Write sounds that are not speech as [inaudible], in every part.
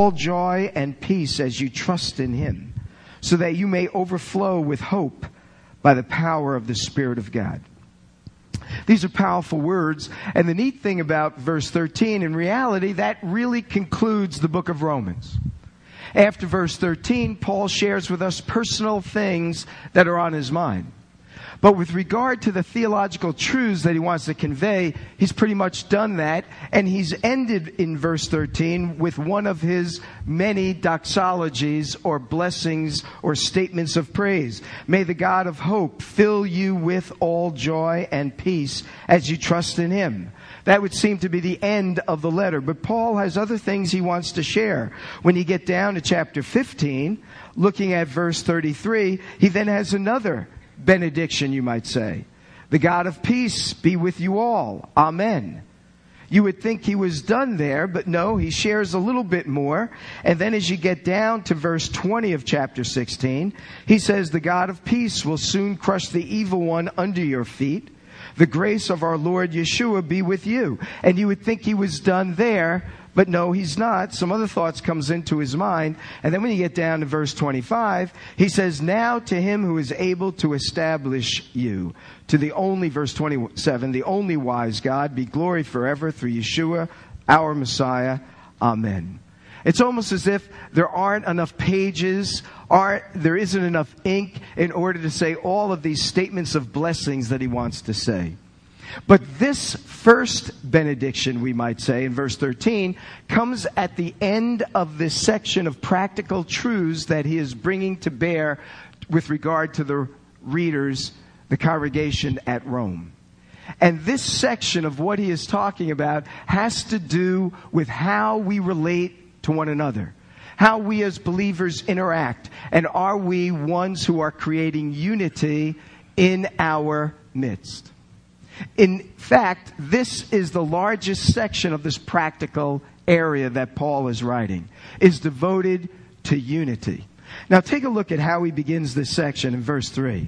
all joy and peace as you trust in him, so that you may overflow with hope by the power of the Spirit of God. These are powerful words. And the neat thing about verse 13, in reality, that really concludes the book of Romans. After verse 13, Paul shares with us personal things that are on his mind. But with regard to the theological truths that he wants to convey, he's pretty much done that. And he's ended in verse 13 with one of his many doxologies or blessings or statements of praise. May the God of hope fill you with all joy and peace as you trust in him. That would seem to be the end of the letter. But Paul has other things he wants to share. When you get down to chapter 15, looking at verse 33, he then has another benediction, you might say. The God of peace be with you all. Amen. You would think he was done there, but no, he shares a little bit more. And then as you get down to verse 20 of chapter 16, he says, The God of peace will soon crush the evil one under your feet. The grace of our Lord Yeshua be with you. And you would think he was done there, but no, he's not. Some other thoughts comes into his mind. And then when you get down to verse 25, he says, Now to him who is able to establish you, to the only, verse 27, the only wise God, be glory forever through Yeshua, our Messiah. Amen. It's almost as if there aren't enough pages, aren't, there isn't enough ink in order to say all of these statements of blessings that he wants to say. But this first benediction, we might say, in verse 13, comes at the end of this section of practical truths that he is bringing to bear with regard to the readers, the congregation at Rome. And this section of what he is talking about has to do with how we relate to one another. How we as believers interact. And are we ones who are creating unity in our midst? In fact, this is the largest section of this practical area that Paul is writing, is devoted to unity. Now take a look at how he begins this section in verse 3.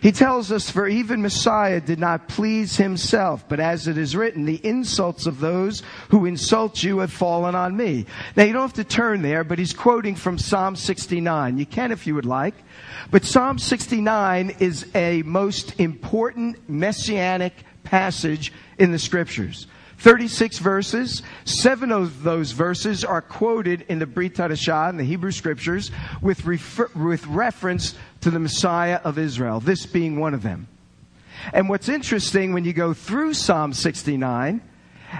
He tells us, For even Messiah did not please himself, but as it is written, the insults of those who insult you have fallen on me. Now you don't have to turn there, but he's quoting from Psalm 69. You can if you would like. But Psalm 69 is a most important messianic passage in the scriptures. 36 verses. Seven of those verses are quoted in the Brit Hadashah, in the Hebrew scriptures, with, refer- with reference to the Messiah of Israel, this being one of them. And what's interesting when you go through Psalm 69,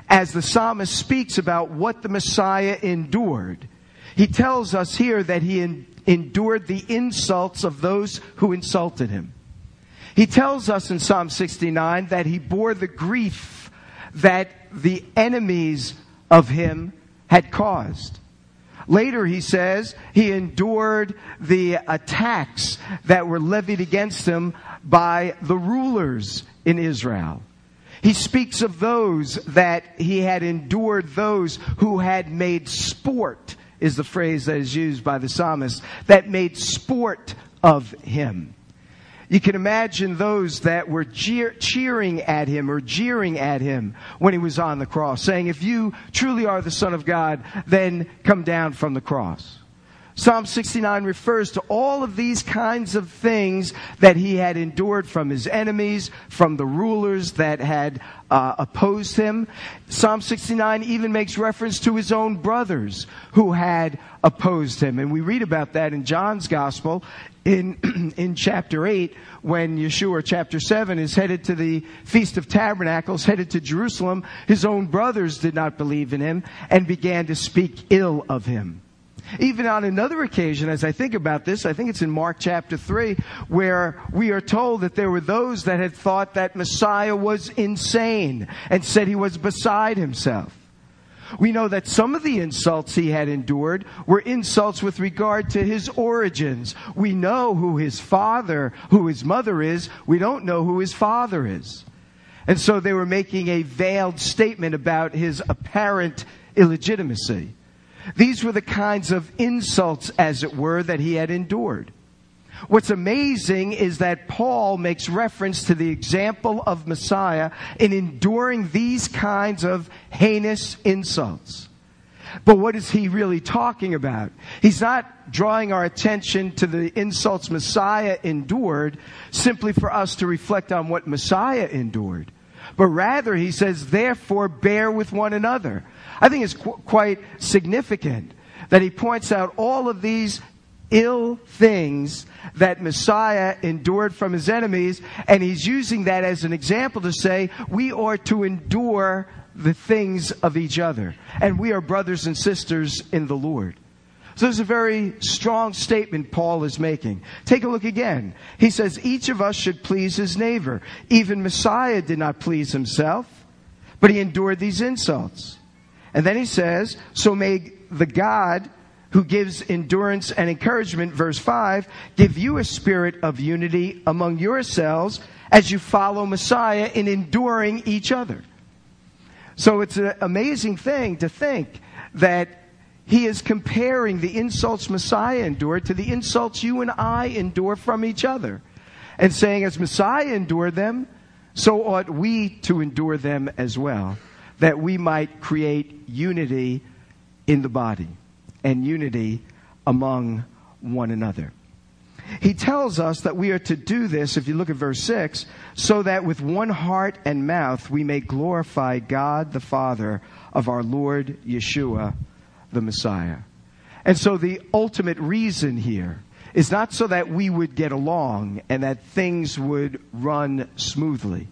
as the psalmist speaks about what the Messiah endured, he tells us here that he endured the insults of those who insulted him. He tells us in Psalm 69 that he bore the grief that the enemies of him had caused. Later, he says, he endured the attacks that were levied against him by the rulers in Israel. He speaks of those that he had endured those who had made sport is the phrase that is used by the psalmist, that made sport of him. You can imagine those that were jeer, cheering at him or jeering at him when he was on the cross, saying, If you truly are the Son of God, then come down from the cross. Psalm 69 refers to all of these kinds of things that he had endured from his enemies, from the rulers that had uh, opposed him. Psalm 69 even makes reference to his own brothers who had opposed him. And we read about that in John's gospel in, [clears throat] in chapter 8 when Yeshua, chapter 7, is headed to the Feast of Tabernacles, headed to Jerusalem. His own brothers did not believe in him and began to speak ill of him. Even on another occasion, as I think about this, I think it's in Mark chapter 3, where we are told that there were those that had thought that Messiah was insane and said he was beside himself. We know that some of the insults he had endured were insults with regard to his origins. We know who his father, who his mother is. We don't know who his father is. And so they were making a veiled statement about his apparent illegitimacy. These were the kinds of insults, as it were, that he had endured. What's amazing is that Paul makes reference to the example of Messiah in enduring these kinds of heinous insults. But what is he really talking about? He's not drawing our attention to the insults Messiah endured simply for us to reflect on what Messiah endured. But rather, he says, therefore, bear with one another. I think it's qu- quite significant that he points out all of these ill things that Messiah endured from his enemies, and he's using that as an example to say we are to endure the things of each other, and we are brothers and sisters in the Lord. So there's a very strong statement Paul is making. Take a look again. He says each of us should please his neighbor. Even Messiah did not please himself, but he endured these insults. And then he says, so may the God who gives endurance and encouragement, verse 5, give you a spirit of unity among yourselves as you follow Messiah in enduring each other. So it's an amazing thing to think that he is comparing the insults Messiah endured to the insults you and I endure from each other. And saying, as Messiah endured them, so ought we to endure them as well, that we might create unity in the body and unity among one another. He tells us that we are to do this, if you look at verse 6, so that with one heart and mouth we may glorify God the Father of our Lord Yeshua, the Messiah. And so the ultimate reason here is not so that we would get along and that things would run smoothly,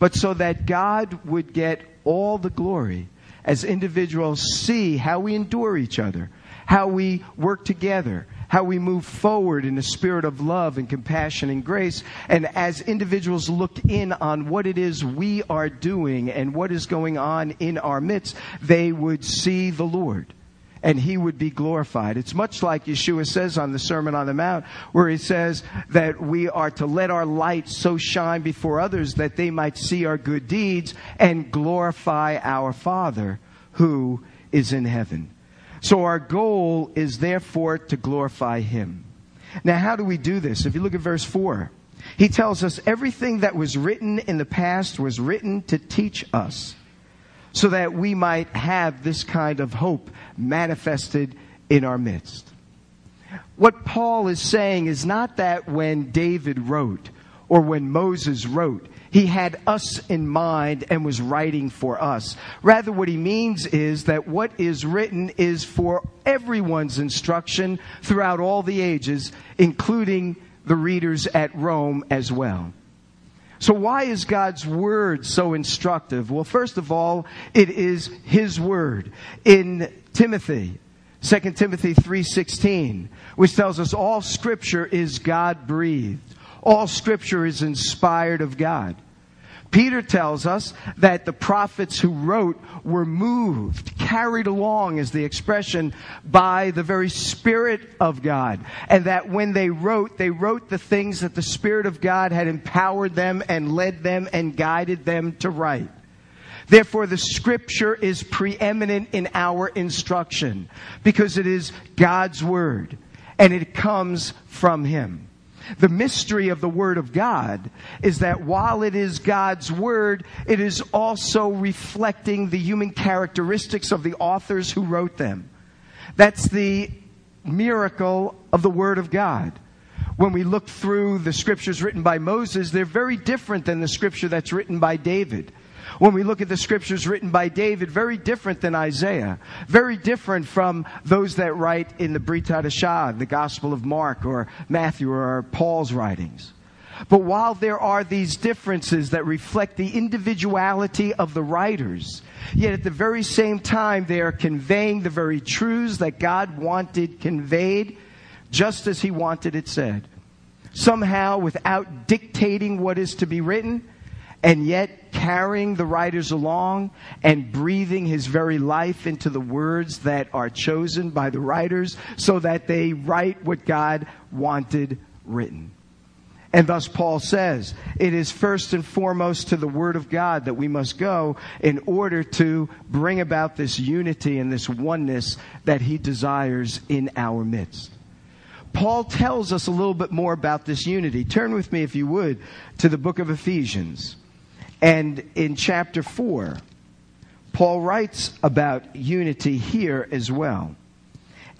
but so that God would get all the glory as individuals see how we endure each other, how we work together, how we move forward in a spirit of love and compassion and grace. And as individuals look in on what it is we are doing and what is going on in our midst, they would see the Lord and he would be glorified. It's much like Yeshua says on the Sermon on the Mount, where he says that we are to let our light so shine before others that they might see our good deeds and glorify our Father who is in heaven. So our goal is therefore to glorify him. Now, how do we do this? If you look at verse 4, he tells us everything that was written in the past was written to teach us so that we might have this kind of hope manifested in our midst. What Paul is saying is not that when David wrote or when Moses wrote, he had us in mind and was writing for us. Rather, what he means is that what is written is for everyone's instruction throughout all the ages, including the readers at Rome as well. So why is God's word so instructive? Well, first of all, it is his word. In Timothy, 2 Timothy 3:16, which tells us all scripture is God breathed. All scripture is inspired of God. Peter tells us that the prophets who wrote were moved, carried along is the expression, by the very Spirit of God. And that when they wrote, they wrote the things that the Spirit of God had empowered them and led them and guided them to write. Therefore, the scripture is preeminent in our instruction because it is God's word and it comes from Him. The mystery of the Word of God is that while it is God's Word, it is also reflecting the human characteristics of the authors who wrote them. That's the miracle of the Word of God. When we look through the scriptures written by Moses, they're very different than the scripture that's written by David. When we look at the scriptures written by David, very different than Isaiah, very different from those that write in the Brit Hadashah, the Gospel of Mark or Matthew or Paul's writings. But while there are these differences that reflect the individuality of the writers, yet at the very same time they are conveying the very truths that God wanted conveyed just as He wanted it said. Somehow, without dictating what is to be written, and yet carrying the writers along and breathing his very life into the words that are chosen by the writers so that they write what God wanted written. And thus Paul says, it is first and foremost to the Word of God that we must go in order to bring about this unity and this oneness that he desires in our midst. Paul tells us a little bit more about this unity. Turn with me, if you would, to the book of Ephesians. And in chapter 4, Paul writes about unity here as well.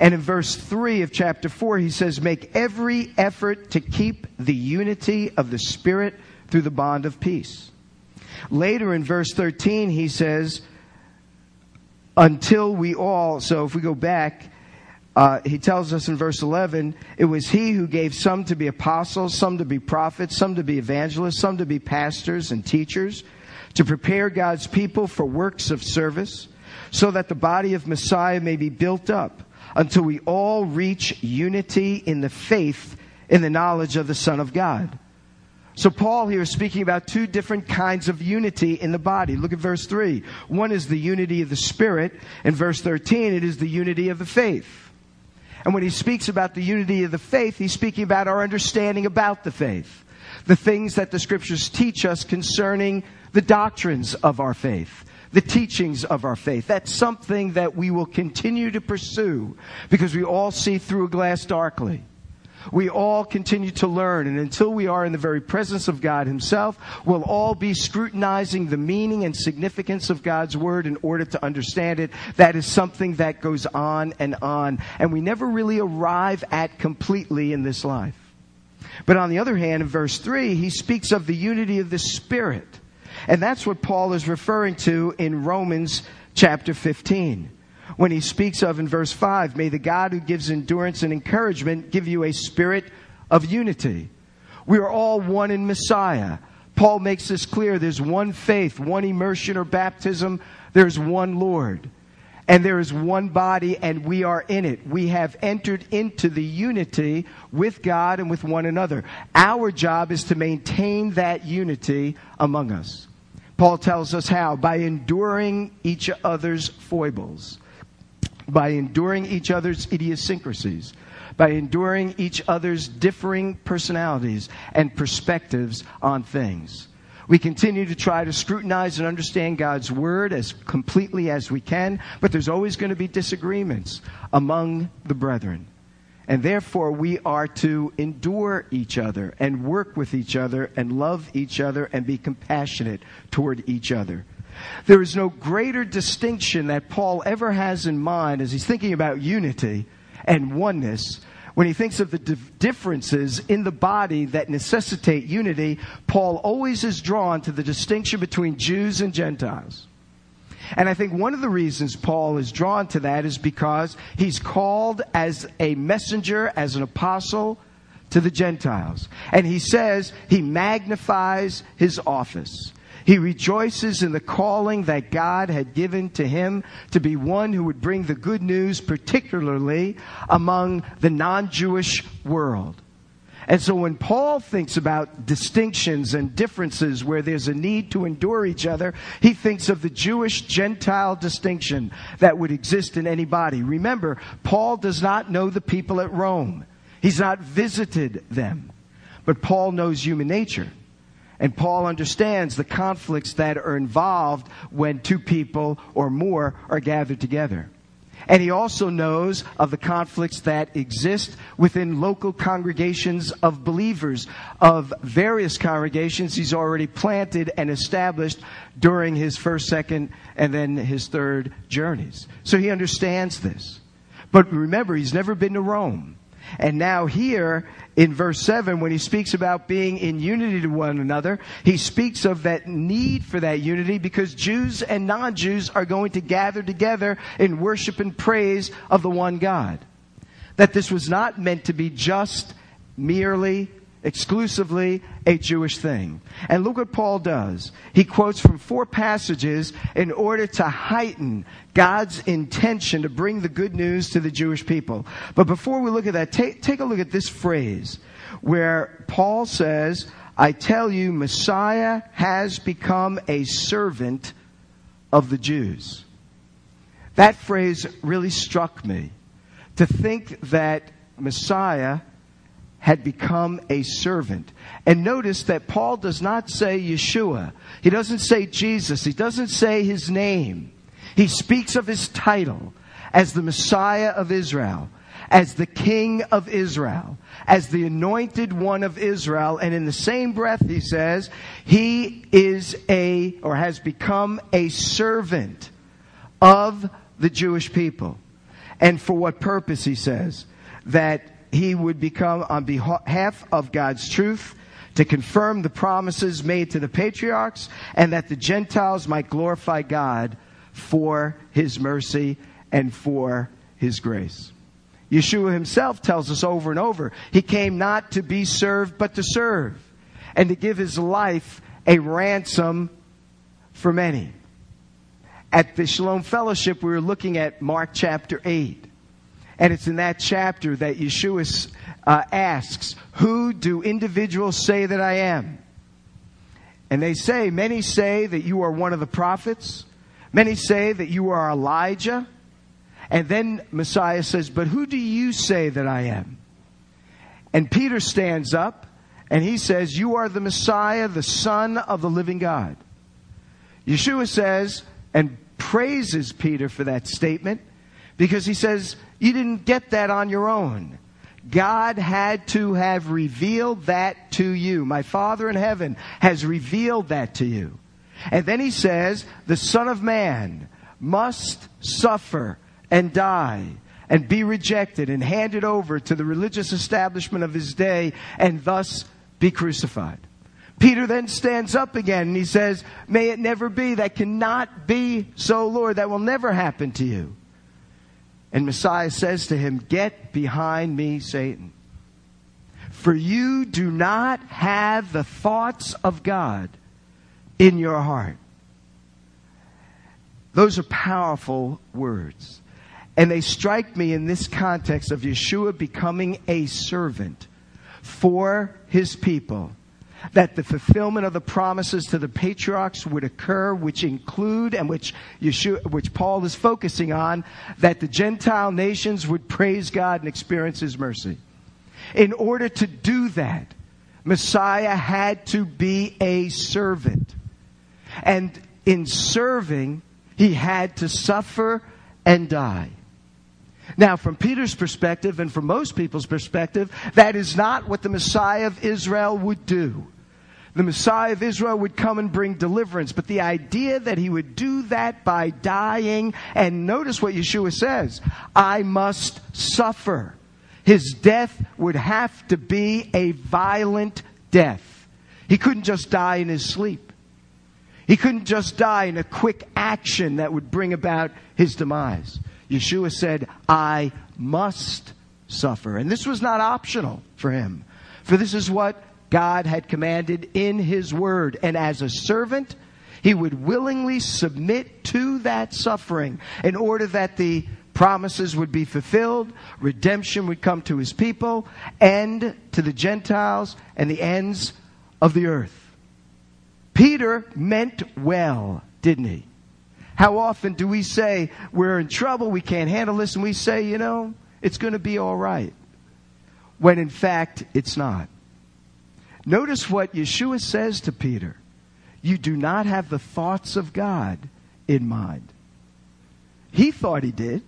And in verse 3 of chapter 4, he says, Make every effort to keep the unity of the Spirit through the bond of peace. Later in verse 13, he says, Until we all, so if we go back, uh, he tells us in verse 11, it was he who gave some to be apostles, some to be prophets, some to be evangelists, some to be pastors and teachers, to prepare God's people for works of service, so that the body of Messiah may be built up until we all reach unity in the faith in the knowledge of the Son of God. So Paul here is speaking about two different kinds of unity in the body. Look at verse 3. One is the unity of the Spirit. In verse 13, it is the unity of the faith. And when he speaks about the unity of the faith, he's speaking about our understanding about the faith. The things that the scriptures teach us concerning the doctrines of our faith the teachings of our faith. That's something that we will continue to pursue because we all see through a glass darkly. We all continue to learn, and until we are in the very presence of God Himself, we'll all be scrutinizing the meaning and significance of God's Word in order to understand it. That is something that goes on and on, and we never really arrive at completely in this life. But on the other hand, in verse 3, he speaks of the unity of the Spirit. And that's what Paul is referring to in Romans chapter 15. When he speaks of in verse 5, may the God who gives endurance and encouragement give you a spirit of unity. We are all one in Messiah. Paul makes this clear. There's one faith, one immersion or baptism. There's one Lord. And there is one body, and we are in it. We have entered into the unity with God and with one another. Our job is to maintain that unity among us. Paul tells us how by enduring each other's foibles, by enduring each other's idiosyncrasies, by enduring each other's differing personalities and perspectives on things. We continue to try to scrutinize and understand God's Word as completely as we can, but there's always going to be disagreements among the brethren. And therefore, we are to endure each other and work with each other and love each other and be compassionate toward each other. There is no greater distinction that Paul ever has in mind as he's thinking about unity and oneness. When he thinks of the differences in the body that necessitate unity, Paul always is drawn to the distinction between Jews and Gentiles. And I think one of the reasons Paul is drawn to that is because he's called as a messenger, as an apostle to the Gentiles. And he says he magnifies his office. He rejoices in the calling that God had given to him to be one who would bring the good news, particularly among the non Jewish world. And so when Paul thinks about distinctions and differences where there's a need to endure each other, he thinks of the Jewish Gentile distinction that would exist in any body. Remember, Paul does not know the people at Rome. He's not visited them. But Paul knows human nature. And Paul understands the conflicts that are involved when two people or more are gathered together. And he also knows of the conflicts that exist within local congregations of believers, of various congregations he's already planted and established during his first, second, and then his third journeys. So he understands this. But remember, he's never been to Rome. And now, here in verse 7, when he speaks about being in unity to one another, he speaks of that need for that unity because Jews and non Jews are going to gather together in worship and praise of the one God. That this was not meant to be just merely exclusively a Jewish thing. And look what Paul does. He quotes from four passages in order to heighten God's intention to bring the good news to the Jewish people. But before we look at that, take, take a look at this phrase where Paul says, I tell you, Messiah has become a servant of the Jews. That phrase really struck me. To think that Messiah had become a servant. And notice that Paul does not say Yeshua. He doesn't say Jesus. He doesn't say his name. He speaks of his title as the Messiah of Israel, as the King of Israel, as the anointed one of Israel. And in the same breath, he says, he is a, or has become a servant of the Jewish people. And for what purpose, he says? That he would become on behalf of God's truth to confirm the promises made to the patriarchs and that the Gentiles might glorify God for his mercy and for his grace. Yeshua himself tells us over and over, he came not to be served, but to serve, and to give his life a ransom for many. At the Shalom Fellowship, we were looking at Mark chapter 8. And it's in that chapter that Yeshua uh, asks, Who do individuals say that I am? And they say, Many say that you are one of the prophets. Many say that you are Elijah. And then Messiah says, But who do you say that I am? And Peter stands up and he says, You are the Messiah, the Son of the living God. Yeshua says, and praises Peter for that statement because he says, You didn't get that on your own. God had to have revealed that to you. My Father in heaven has revealed that to you. And then he says, The Son of Man must suffer and die and be rejected and handed over to the religious establishment of his day and thus be crucified. Peter then stands up again and he says, May it never be. That cannot be so, Lord. That will never happen to you. And Messiah says to him, Get behind me, Satan. For you do not have the thoughts of God in your heart. Those are powerful words. And they strike me in this context of Yeshua becoming a servant for his people that the fulfillment of the promises to the patriarchs would occur, which include and which Yeshua, which Paul is focusing on, that the Gentile nations would praise God and experience His mercy. In order to do that, Messiah had to be a servant. And in serving, he had to suffer and die. Now, from Peter's perspective and from most people's perspective, that is not what the Messiah of Israel would do. The Messiah of Israel would come and bring deliverance, but the idea that he would do that by dying, and notice what Yeshua says I must suffer. His death would have to be a violent death. He couldn't just die in his sleep. He couldn't just die in a quick action that would bring about his demise. Yeshua said, I must suffer. And this was not optional for him. For this is what God had commanded in his word. And as a servant, he would willingly submit to that suffering in order that the promises would be fulfilled, redemption would come to his people, and to the Gentiles and the ends of the earth. Peter meant well, didn't he? How often do we say we're in trouble, we can't handle this, and we say, you know, it's going to be all right, when in fact it's not? Notice what Yeshua says to Peter You do not have the thoughts of God in mind. He thought he did.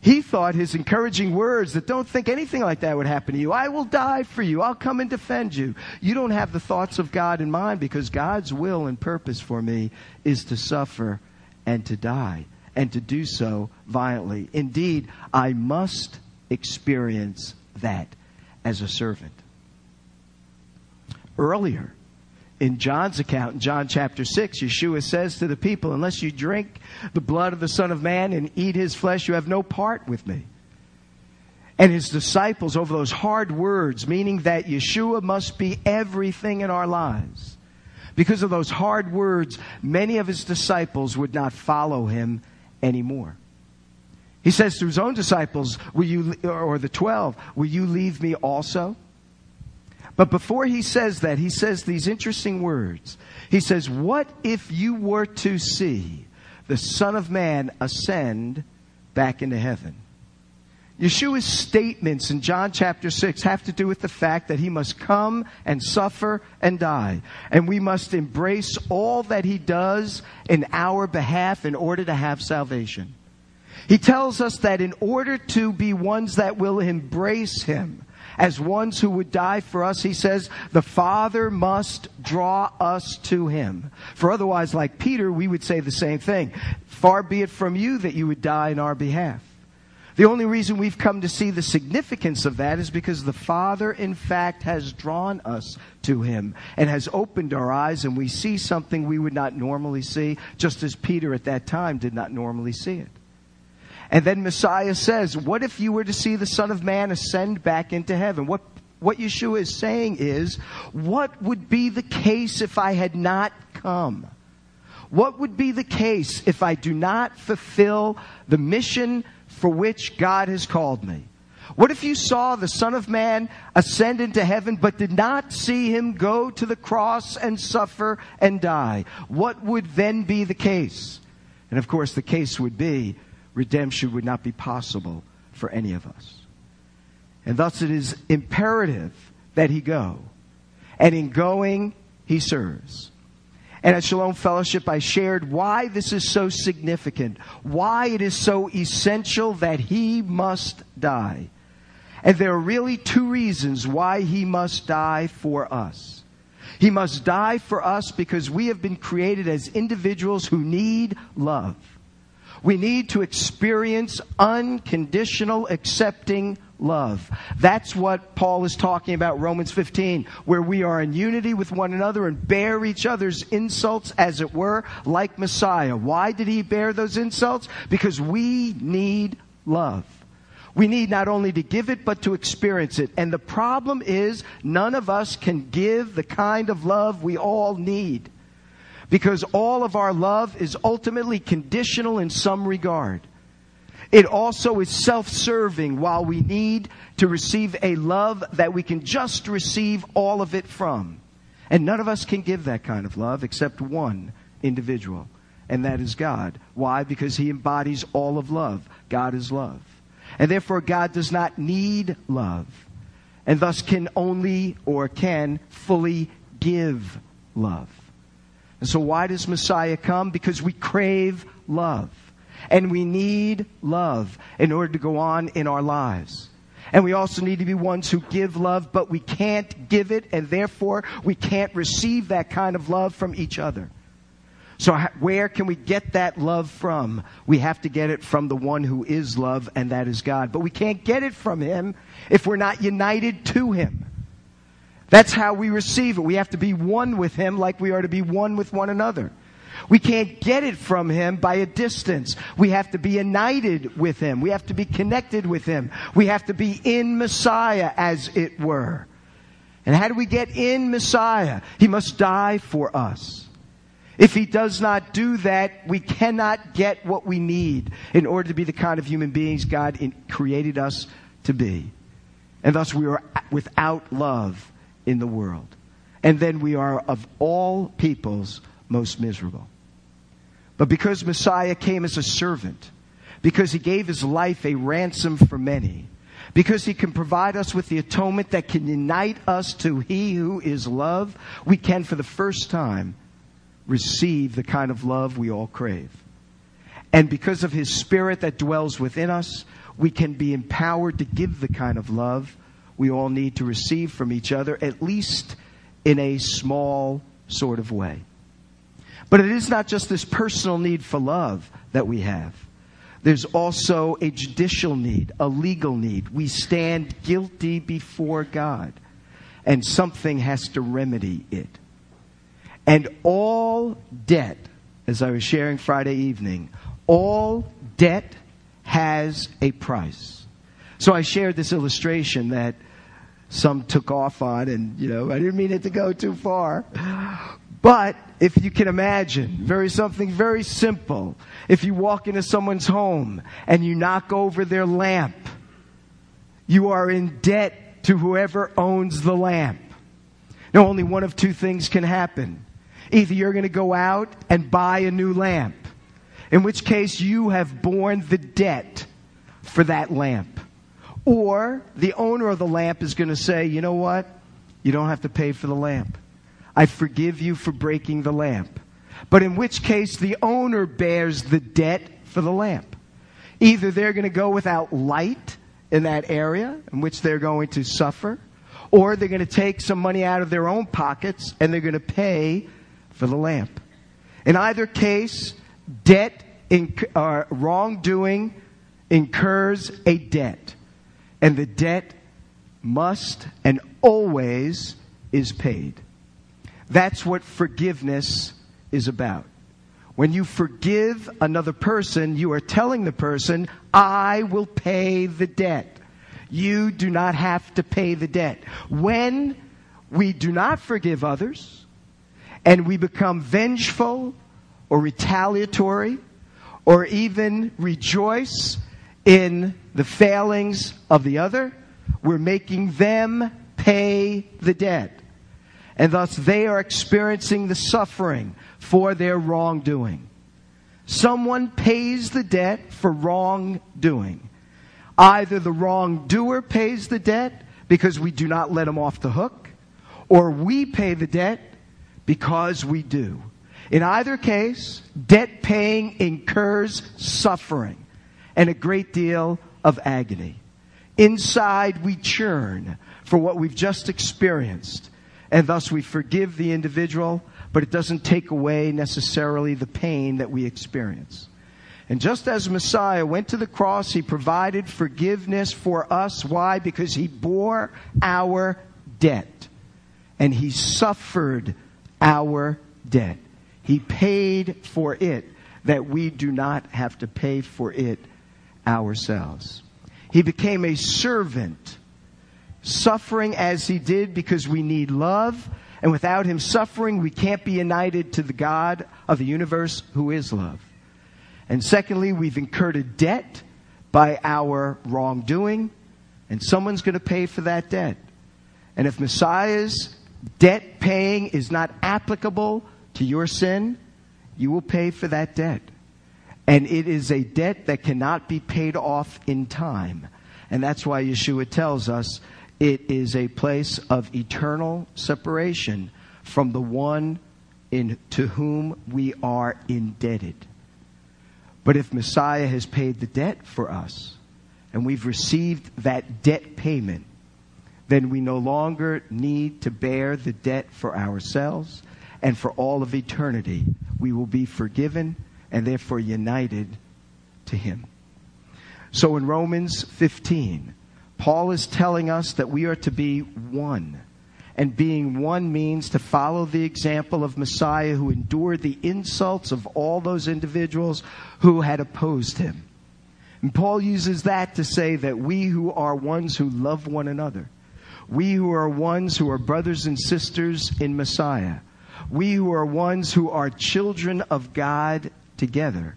He thought his encouraging words that don't think anything like that would happen to you. I will die for you. I'll come and defend you. You don't have the thoughts of God in mind because God's will and purpose for me is to suffer and to die and to do so violently. Indeed, I must experience that as a servant. Earlier, in John's account, in John chapter 6, Yeshua says to the people, Unless you drink the blood of the Son of Man and eat his flesh, you have no part with me. And his disciples, over those hard words, meaning that Yeshua must be everything in our lives. Because of those hard words, many of his disciples would not follow him anymore. He says to his own disciples, will you, or the twelve, will you leave me also? But before he says that, he says these interesting words. He says, What if you were to see the Son of Man ascend back into heaven? Yeshua's statements in John chapter 6 have to do with the fact that he must come and suffer and die. And we must embrace all that he does in our behalf in order to have salvation. He tells us that in order to be ones that will embrace him, as ones who would die for us, he says, the Father must draw us to him. For otherwise, like Peter, we would say the same thing. Far be it from you that you would die in our behalf. The only reason we've come to see the significance of that is because the Father, in fact, has drawn us to Him and has opened our eyes, and we see something we would not normally see, just as Peter at that time did not normally see it. And then Messiah says, What if you were to see the Son of Man ascend back into heaven? What, what Yeshua is saying is, What would be the case if I had not come? What would be the case if I do not fulfill the mission for which God has called me? What if you saw the Son of Man ascend into heaven but did not see him go to the cross and suffer and die? What would then be the case? And of course, the case would be redemption would not be possible for any of us. And thus it is imperative that he go. And in going, he serves. And at Shalom Fellowship, I shared why this is so significant, why it is so essential that he must die. And there are really two reasons why he must die for us. He must die for us because we have been created as individuals who need love. We need to experience unconditional accepting love. That's what Paul is talking about, Romans 15, where we are in unity with one another and bear each other's insults, as it were, like Messiah. Why did he bear those insults? Because we need love. We need not only to give it, but to experience it. And the problem is, none of us can give the kind of love we all need. Because all of our love is ultimately conditional in some regard. It also is self-serving while we need to receive a love that we can just receive all of it from. And none of us can give that kind of love except one individual, and that is God. Why? Because he embodies all of love. God is love. And therefore God does not need love, and thus can only or can fully give love. And so why does Messiah come? Because we crave love. And we need love in order to go on in our lives. And we also need to be ones who give love, but we can't give it, and therefore we can't receive that kind of love from each other. So, where can we get that love from? We have to get it from the one who is love, and that is God. But we can't get it from Him if we're not united to Him. That's how we receive it. We have to be one with Him like we are to be one with one another. We can't get it from Him by a distance. We have to be united with Him. We have to be connected with Him. We have to be in Messiah, as it were. And how do we get in Messiah? He must die for us. If He does not do that, we cannot get what we need in order to be the kind of human beings God created us to be. And thus we are without love in the world. And then we are of all peoples most miserable. But because Messiah came as a servant, because he gave his life a ransom for many, because he can provide us with the atonement that can unite us to he who is love, we can for the first time receive the kind of love we all crave. And because of his spirit that dwells within us, we can be empowered to give the kind of love we all need to receive from each other, at least in a small sort of way. But it is not just this personal need for love that we have. There's also a judicial need, a legal need. We stand guilty before God, and something has to remedy it. And all debt, as I was sharing Friday evening, all debt has a price. So I shared this illustration that some took off on, and, you know, I didn't mean it to go too far. But if you can imagine, very something very simple. If you walk into someone's home and you knock over their lamp, you are in debt to whoever owns the lamp. Now, only one of two things can happen. Either you're going to go out and buy a new lamp, in which case you have borne the debt for that lamp. Or the owner of the lamp is going to say, you know what? You don't have to pay for the lamp. I forgive you for breaking the lamp. But in which case, the owner bears the debt for the lamp. Either they're going to go without light in that area in which they're going to suffer, or they're going to take some money out of their own pockets and they're going to pay for the lamp. In either case, debt, inc- uh, wrongdoing incurs a debt. And the debt must and always is paid. That's what forgiveness is about. When you forgive another person, you are telling the person, I will pay the debt. You do not have to pay the debt. When we do not forgive others and we become vengeful or retaliatory or even rejoice in the failings of the other, we're making them pay the debt. And thus they are experiencing the suffering for their wrongdoing. Someone pays the debt for wrongdoing. Either the wrongdoer pays the debt because we do not let him off the hook, or we pay the debt because we do. In either case, debt paying incurs suffering and a great deal of agony. Inside, we churn for what we've just experienced, and thus we forgive the individual, but it doesn't take away necessarily the pain that we experience. And just as Messiah went to the cross, he provided forgiveness for us. Why? Because he bore our debt. And he suffered our debt. He paid for it that we do not have to pay for it ourselves. He became a servant, suffering as he did because we need love. And without him suffering, we can't be united to the God of the universe who is love. And secondly, we've incurred a debt by our wrongdoing, and someone's going to pay for that debt. And if Messiah's debt paying is not applicable to your sin, you will pay for that debt. And it is a debt that cannot be paid off in time. And that's why Yeshua tells us it is a place of eternal separation from the one in, to whom we are indebted. But if Messiah has paid the debt for us, and we've received that debt payment, then we no longer need to bear the debt for ourselves, and for all of eternity, we will be forgiven and therefore united to Him. So in Romans 15, Paul is telling us that we are to be one and being one means to follow the example of Messiah who endured the insults of all those individuals who had opposed him. And Paul uses that to say that we who are ones who love one another, we who are ones who are brothers and sisters in Messiah, we who are ones who are children of God together,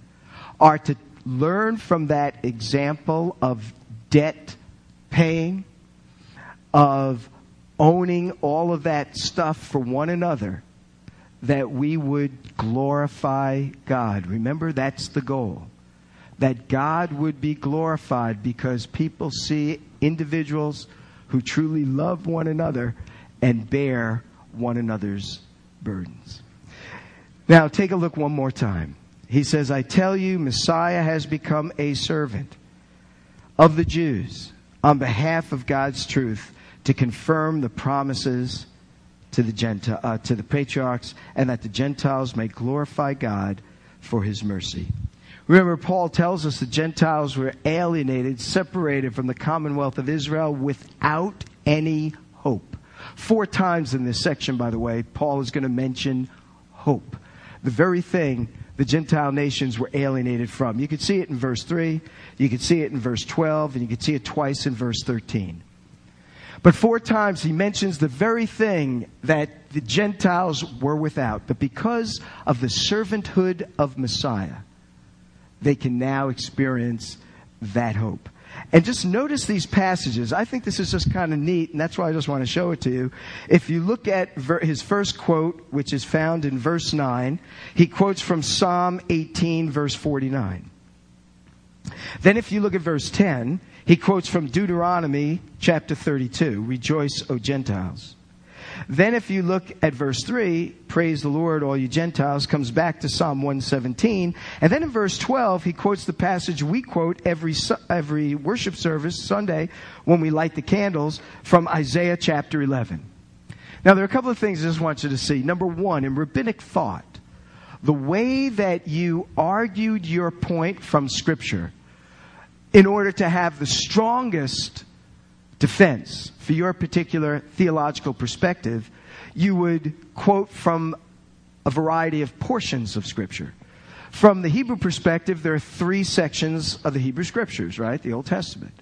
are to learn from that example of debt paying, of owning all of that stuff for one another, that we would glorify God. Remember, that's the goal. That God would be glorified because people see individuals who truly love one another and bear one another's burdens. Now, take a look one more time. He says, I tell you, Messiah has become a servant of the Jews on behalf of God's truth to confirm the promises to the Gentile, uh, to the patriarchs, and that the Gentiles may glorify God for His mercy. Remember, Paul tells us the Gentiles were alienated, separated from the commonwealth of Israel without any hope. Four times in this section, by the way, Paul is going to mention hope. The very thing the Gentile nations were alienated from. You can see it in verse 3, you can see it in verse 12, and you can see it twice in verse 13. But four times he mentions the very thing that the Gentiles were without. But because of the servanthood of Messiah, they can now experience that hope. And just notice these passages. I think this is just kind of neat, and that's why I just want to show it to you. If you look at his first quote, which is found in verse 9, he quotes from Psalm 18, verse 49. Then if you look at verse 10, he quotes from Deuteronomy chapter 32 Rejoice, O Gentiles. Then if you look at verse 3, praise the Lord, all you Gentiles, comes back to Psalm 117. And then in verse 12, he quotes the passage we quote every, every worship service Sunday when we light the candles from Isaiah chapter 11. Now there are a couple of things I just want you to see. Number one, in rabbinic thought, the way that you argued your point from scripture in order to have the strongest defense for your particular theological perspective, you would quote from a variety of portions of Scripture. From the Hebrew perspective, there are three sections of the Hebrew Scriptures, right? The Old Testament.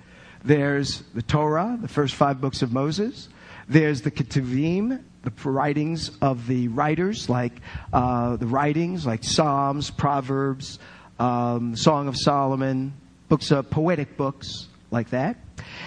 There's the Torah, the first five books of Moses. There's the Ketuvim, the writings of the writers, like uh, the writings like Psalms, Proverbs, um, Song of Solomon, books of poetic books like that.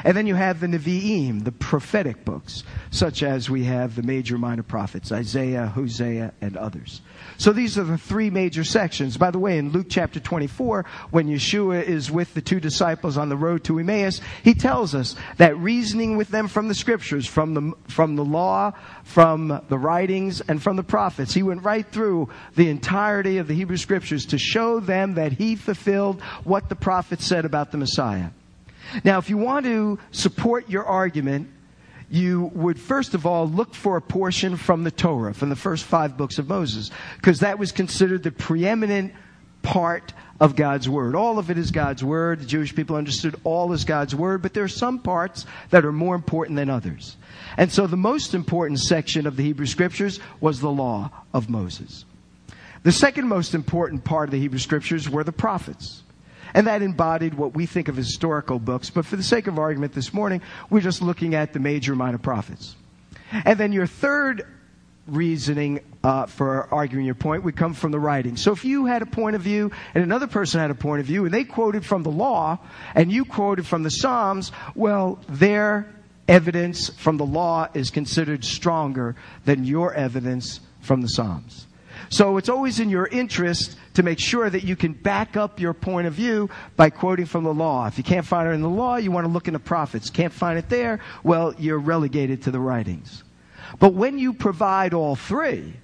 And then you have the Nevi'im, the prophetic books, such as we have the major minor prophets, Isaiah, Hosea, and others. So these are the three major sections. By the way, in Luke chapter 24, when Yeshua is with the two disciples on the road to Emmaus, he tells us that reasoning with them from the scriptures, from the, from the law, from the writings, and from the prophets, he went right through the entirety of the Hebrew scriptures to show them that he fulfilled what the prophets said about the Messiah. Now, if you want to support your argument, you would first of all look for a portion from the Torah, from the first five books of Moses, because that was considered the preeminent part of God's Word. All of it is God's Word. The Jewish people understood all as God's Word, but there are some parts that are more important than others. And so the most important section of the Hebrew Scriptures was the law of Moses. The second most important part of the Hebrew Scriptures were the prophets. And that embodied what we think of as historical books. But for the sake of argument this morning, we're just looking at the major minor prophets. And then your third reasoning uh, for arguing your point would come from the writing. So if you had a point of view and another person had a point of view and they quoted from the law and you quoted from the Psalms, well, their evidence from the law is considered stronger than your evidence from the Psalms. So it's always in your interest to make sure that you can back up your point of view by quoting from the law. If you can't find it in the law, you want to look in the prophets. Can't find it there, well, you're relegated to the writings. But when you provide all three,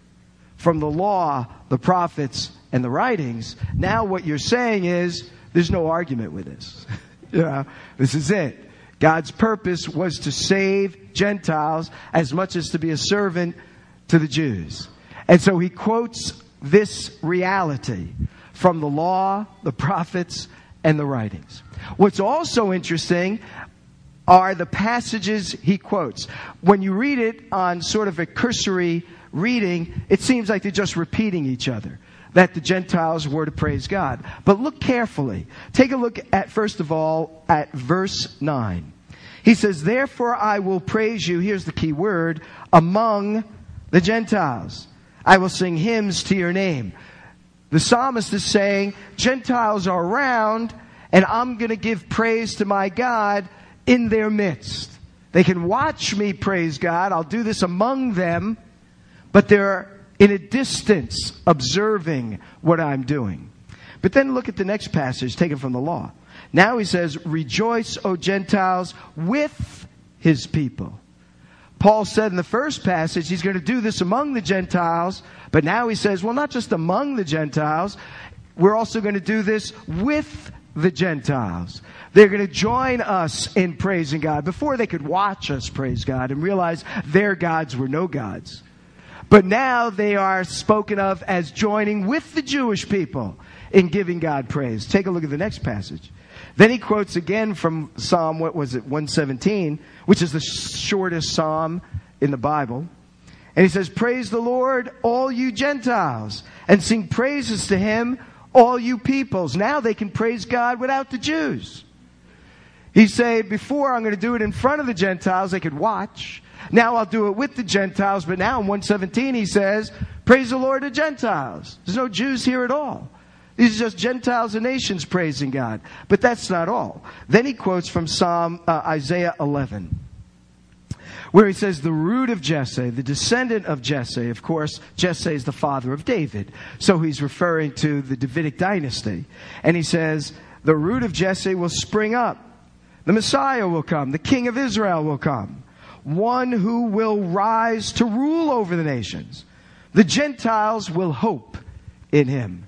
from the law, the prophets, and the writings, now what you're saying is there's no argument with this. [laughs] you know, this is it. God's purpose was to save Gentiles as much as to be a servant to the Jews. And so he quotes this reality from the law, the prophets, and the writings. What's also interesting are the passages he quotes. When you read it on sort of a cursory reading, it seems like they're just repeating each other. That the Gentiles were to praise God. But look carefully. Take a look at, first of all, at verse 9. He says, Therefore I will praise you, here's the key word, among the Gentiles. I will sing hymns to your name. The psalmist is saying, Gentiles are around, and I'm going to give praise to my God in their midst. They can watch me praise God. I'll do this among them, but they're in a distance observing what I'm doing. But then look at the next passage taken from the law. Now he says, Rejoice, O Gentiles, with his people. Paul said in the first passage he's going to do this among the Gentiles, but now he says, well, not just among the Gentiles, we're also going to do this with the Gentiles. They're going to join us in praising God before they could watch us praise God and realize their gods were no gods. But now they are spoken of as joining with the Jewish people in giving God praise. Take a look at the next passage. Then he quotes again from Psalm, what was it, 117, which is the shortest psalm in the Bible. And he says, Praise the Lord, all you Gentiles, and sing praises to him, all you peoples. Now they can praise God without the Jews. He said, Before I'm going to do it in front of the Gentiles, they could watch. Now I'll do it with the Gentiles, but now in 117 he says, Praise the Lord, the Gentiles. There's no Jews here at all. These are just Gentiles and nations praising God. But that's not all. Then he quotes from Psalm uh, Isaiah 11 where he says the root of Jesse, the descendant of Jesse, of course, Jesse is the father of David. So he's referring to the Davidic dynasty. And he says, the root of Jesse will spring up. The Messiah will come. The King of Israel will come. one who will rise to rule over the nations. The Gentiles will hope in him.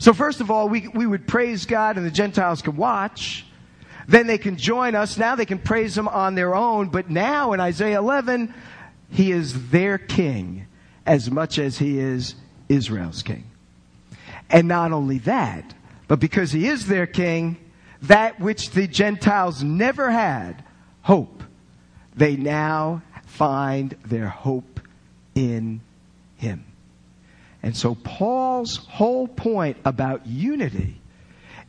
So first of all, we, we would praise God and the Gentiles could watch. Then they can join us. Now they can praise him on their own. But now in Isaiah 11, he is their king as much as he is Israel's king. And not only that, but because he is their king, that which the Gentiles never had, hope, they now find their hope in him. And so Paul's whole point about unity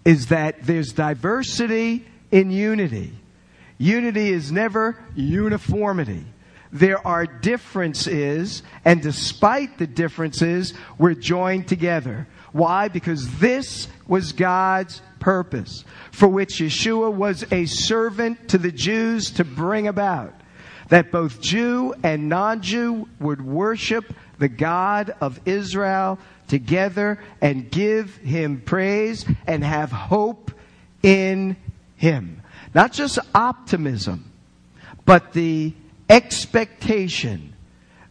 is that there's diversity in unity. Unity is never uniformity. There are differences, and despite the differences, we're joined together. Why? Because this was God's purpose, for which Yeshua was a servant to the Jews to bring about that both Jew and non Jew would worship the God of Israel together and give him praise and have hope in him. Not just optimism, but the expectation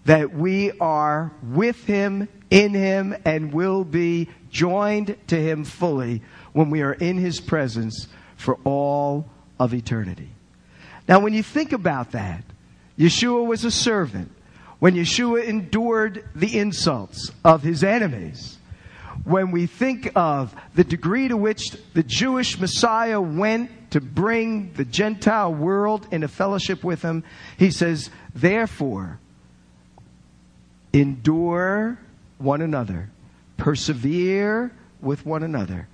that we are with him, in him, and will be joined to him fully when we are in his presence for all of eternity. Now, when you think about that, Yeshua was a servant. When Yeshua endured the insults of his enemies, when we think of the degree to which the Jewish Messiah went to bring the Gentile world into fellowship with him, he says, therefore, endure one another, persevere with one another,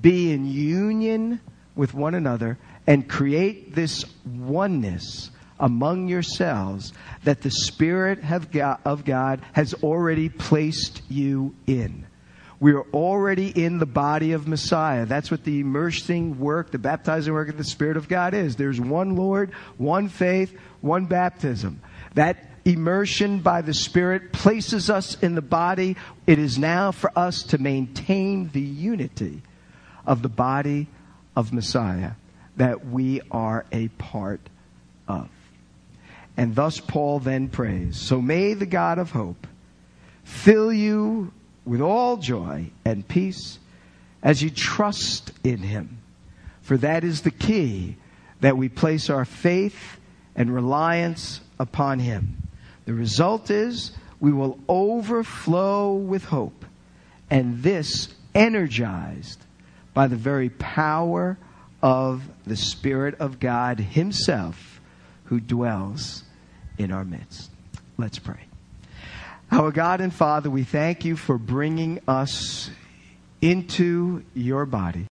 be in union with one another, and create this oneness among yourselves that the Spirit of God has already placed you in. We are already in the body of Messiah. That's what the immersing work, the baptizing work of the Spirit of God is. There's one Lord, one faith, one baptism. That immersion by the Spirit places us in the body. It is now for us to maintain the unity of the body of Messiah that we are a part of. And thus Paul then prays. So may the God of hope fill you with all joy and peace as you trust in him. For that is the key that we place our faith and reliance upon him. The result is we will overflow with hope, and this energized by the very power of the Spirit of God Himself who dwells in our midst. Let's pray. Our God and Father, we thank you for bringing us into your body.